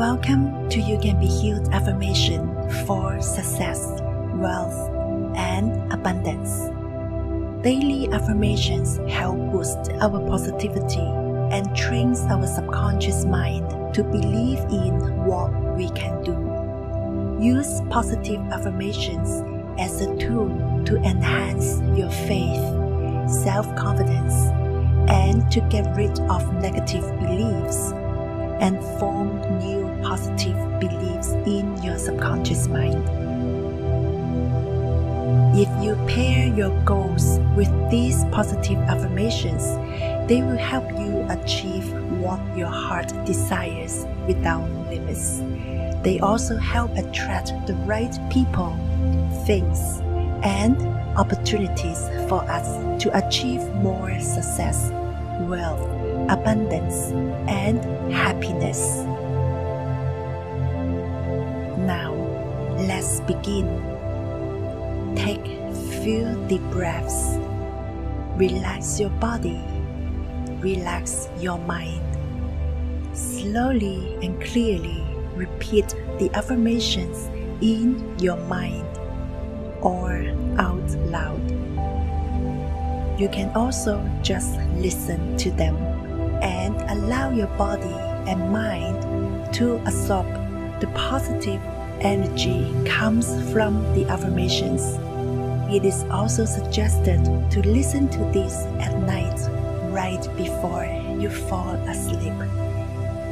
Welcome to You Can Be Healed affirmation for success, wealth, and abundance. Daily affirmations help boost our positivity and trains our subconscious mind to believe in what we can do. Use positive affirmations as a tool to enhance your faith, self confidence, and to get rid of negative beliefs and form new positive beliefs in your subconscious mind. If you pair your goals with these positive affirmations, they will help you achieve what your heart desires without limits. They also help attract the right people, things, and opportunities for us to achieve more success, wealth, abundance, and happiness. Now, let's begin. Take few deep breaths. Relax your body. Relax your mind. Slowly and clearly repeat the affirmations in your mind or out loud. You can also just listen to them and allow your body and mind to absorb the positive energy comes from the affirmations. It is also suggested to listen to this at night right before you fall asleep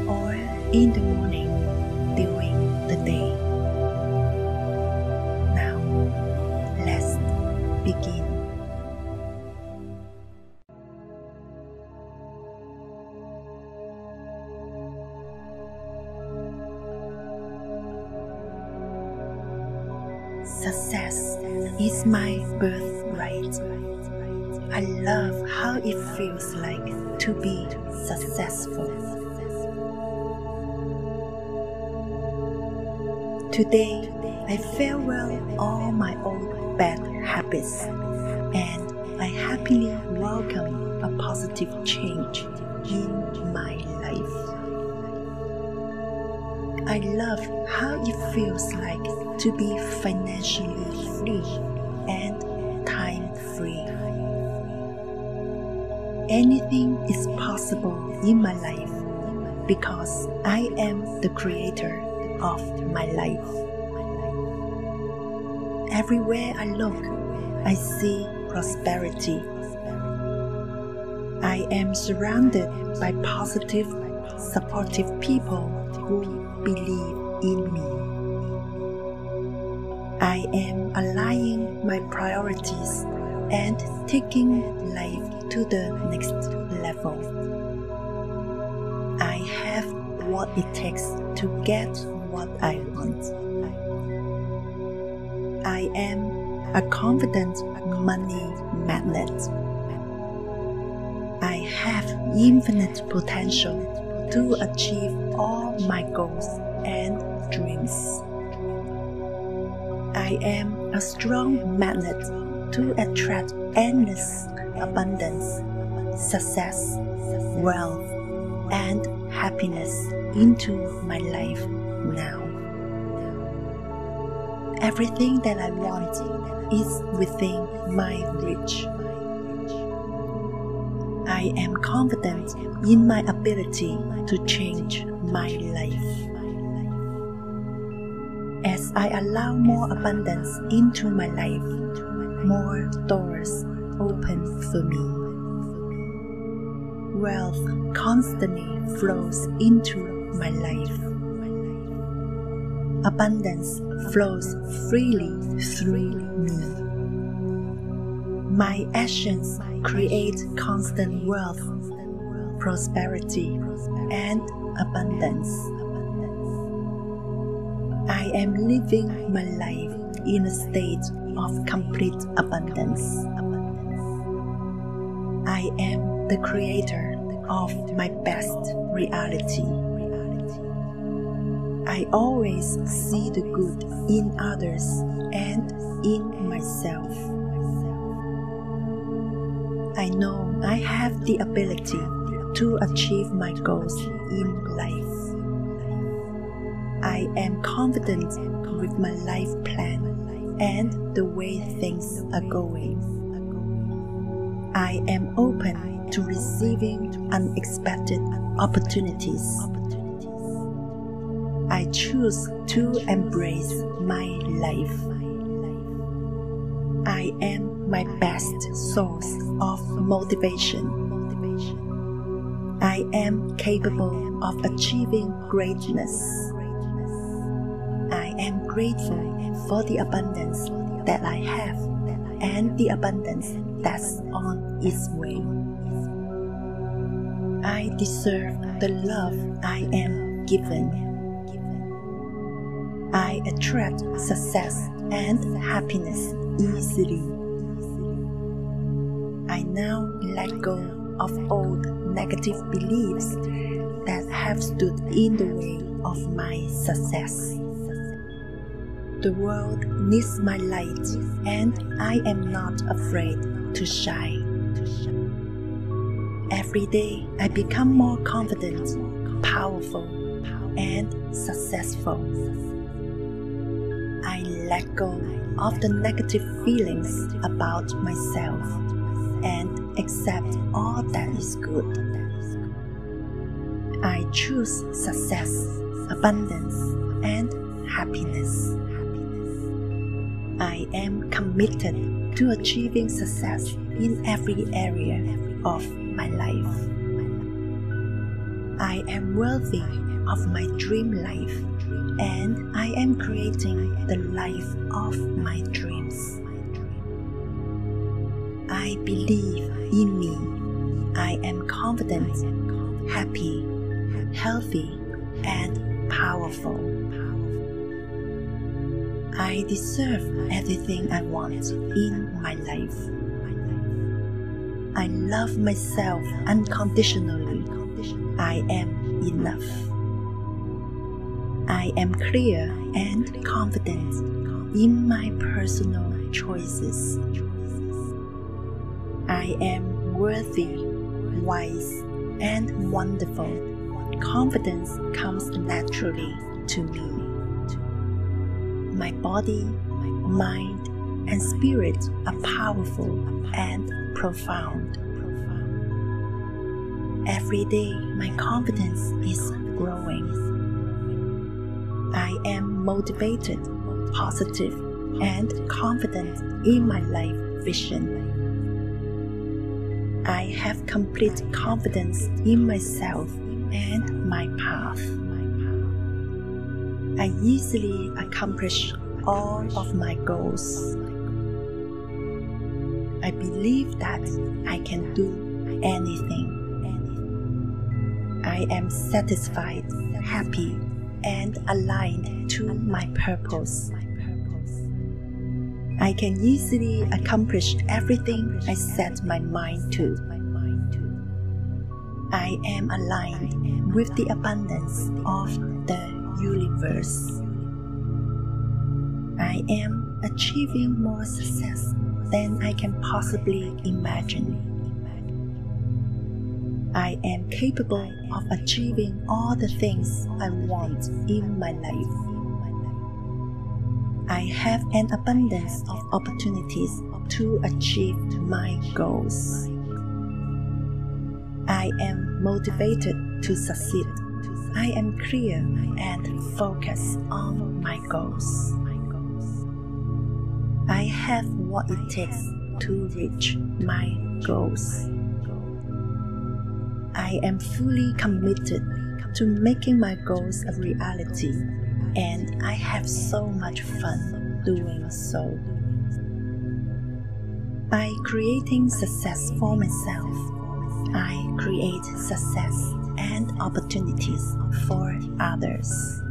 or in the morning during the day. Is my birthright. I love how it feels like to be successful. Today, I farewell all my old bad habits and I happily welcome a positive change in my life. I love how it feels like to be financially free Anything is possible in my life because I am the creator of my life. Everywhere I look, I see prosperity. I am surrounded by positive, supportive people who believe in me. I am aligning my priorities and taking life to the next level. I have what it takes to get what I want. I am a confident money magnet. I have infinite potential to achieve all my goals and dreams. I am a strong magnet to attract endless abundance, success, wealth, and happiness into my life now. Everything that I want is within my reach. I am confident in my ability to change my life. As I allow more abundance into my life, more doors open for me. Wealth constantly flows into my life. Abundance flows freely through me. My actions create constant wealth, prosperity, and abundance. I am living my life in a state of complete abundance. I am the creator of my best reality. I always see the good in others and in myself. I know I have the ability to achieve my goals in life. I am confident with my life plan and the way things are going. I am open to receiving unexpected opportunities. I choose to embrace my life. I am my best source of motivation. I am capable of achieving greatness. I am grateful for the abundance that I have and the abundance that's on its way. I deserve the love I am given. I attract success and happiness easily. I now let go of old negative beliefs that have stood in the way of my success. The world needs my light, and I am not afraid to shine. Every day, I become more confident, powerful, and successful. I let go of the negative feelings about myself and accept all that is good. I choose success, abundance, and happiness. I am committed to achieving success in every area of my life. I am worthy of my dream life and I am creating the life of my dreams. I believe in me. I am confident, happy, healthy, and powerful. I deserve everything I want in my life. I love myself unconditionally. I am enough. I am clear and confident in my personal choices. I am worthy, wise, and wonderful. Confidence comes naturally to me. My body, my mind, and spirit are powerful and profound. Every day, my confidence is growing. I am motivated, positive, and confident in my life vision. I have complete confidence in myself and my path. I easily accomplish all of my goals. I believe that I can do anything. I am satisfied, happy, and aligned to my purpose. I can easily accomplish everything I set my mind to. I am aligned with the abundance of I am achieving more success than I can possibly imagine. I am capable of achieving all the things I want in my life. I have an abundance of opportunities to achieve my goals. I am motivated to succeed. I am clear and focused on my goals. I have what it takes to reach my goals. I am fully committed to making my goals a reality, and I have so much fun doing so. By creating success for myself, I create success and opportunities for others.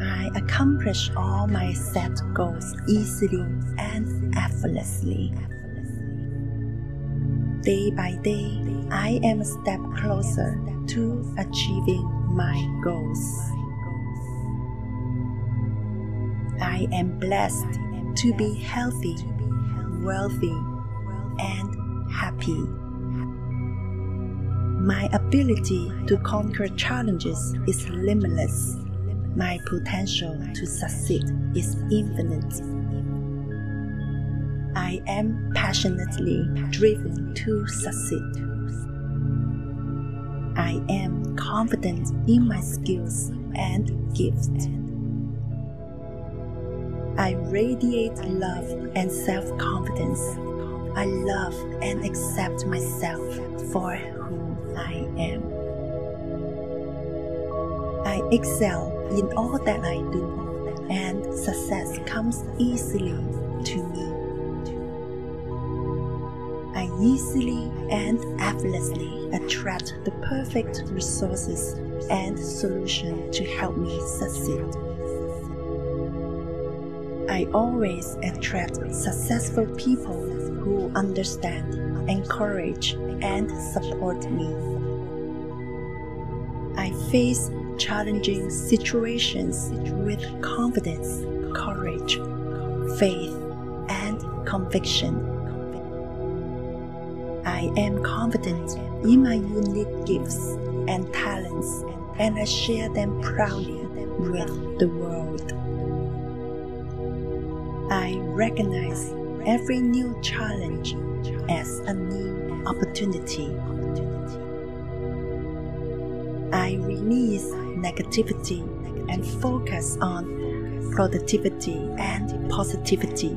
I accomplish all my set goals easily and effortlessly. Day by day, I am a step closer to achieving my goals. I am blessed to be healthy, wealthy, and happy. My ability to conquer challenges is limitless. My potential to succeed is infinite. I am passionately driven to succeed. I am confident in my skills and gifts. I radiate love and self confidence. I love and accept myself for I am. I excel in all that I do, and success comes easily to me. I easily and effortlessly attract the perfect resources and solutions to help me succeed. I always attract successful people who understand, encourage, and support me. I face challenging situations with confidence, courage, faith, and conviction. I am confident in my unique gifts and talents, and I share them proudly with the world. I recognize every new challenge as a new opportunity. I release negativity and focus on productivity and positivity.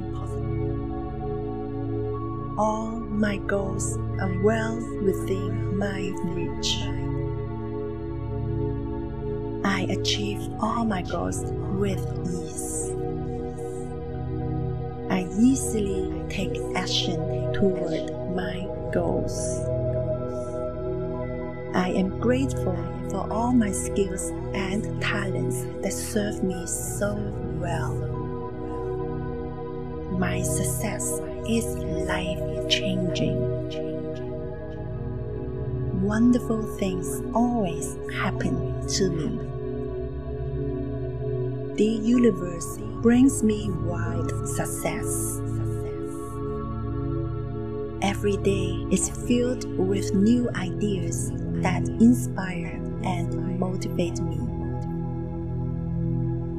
All my goals are well within my reach. I achieve all my goals with ease. I easily take action toward my goals. I am grateful for all my skills and talents that serve me so well. My success is life changing. Wonderful things always happen to me. The universe brings me wide success. Every day is filled with new ideas that inspire and motivate me.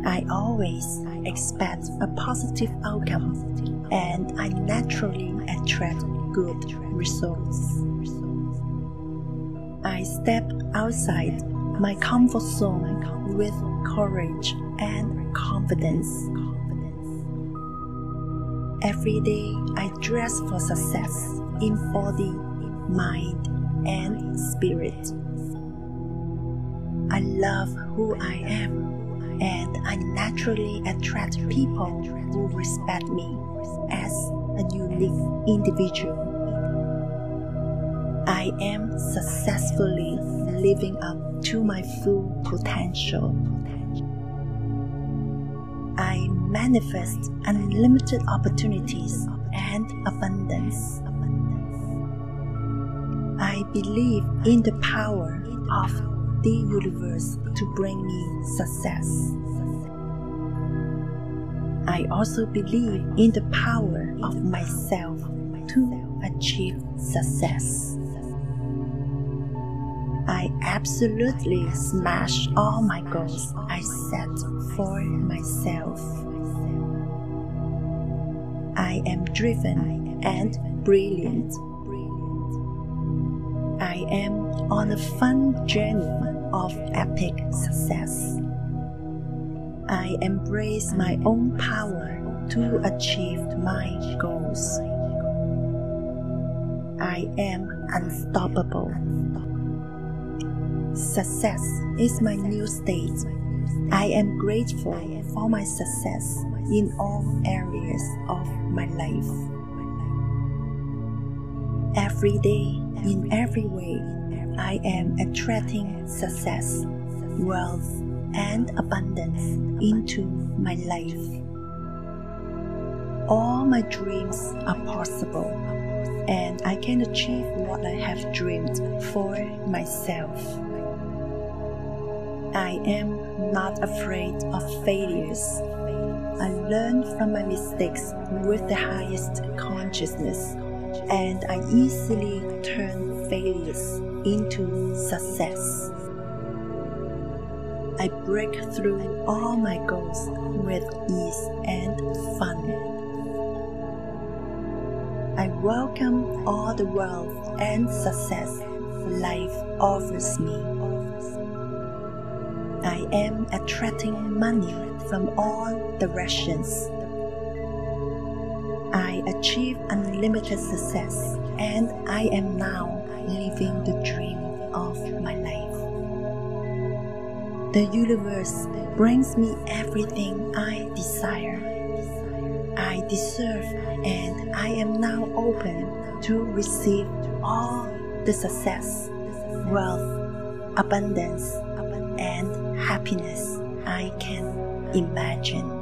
I always expect a positive outcome and I naturally attract good results. I step outside my comfort zone with courage and confidence. Every day I dress for success in body, mind, and spirit. I love who I am, and I naturally attract people who respect me as a unique individual. I am successfully living up to my full potential. I manifest unlimited opportunities and abundance. I believe in the power of the universe to bring me success. I also believe in the power of myself to achieve success. I absolutely smash all my goals I set for myself. I am driven and brilliant. I am on a fun journey of epic success. I embrace my own power to achieve my goals. I am unstoppable. Success is my new state. I am grateful for my success in all areas of my life. Every day, in every way, I am attracting success, wealth, and abundance into my life. All my dreams are possible, and I can achieve what I have dreamed for myself. I am not afraid of failures. I learn from my mistakes with the highest consciousness, and I easily turn failures into success. I break through all my goals with ease and fun. I welcome all the wealth and success life offers me. I am attracting money from all directions. I achieve unlimited success and I am now living the dream of my life. The universe brings me everything I desire. I deserve and I am now open to receive all the success, wealth, abundance, and happiness I can imagine.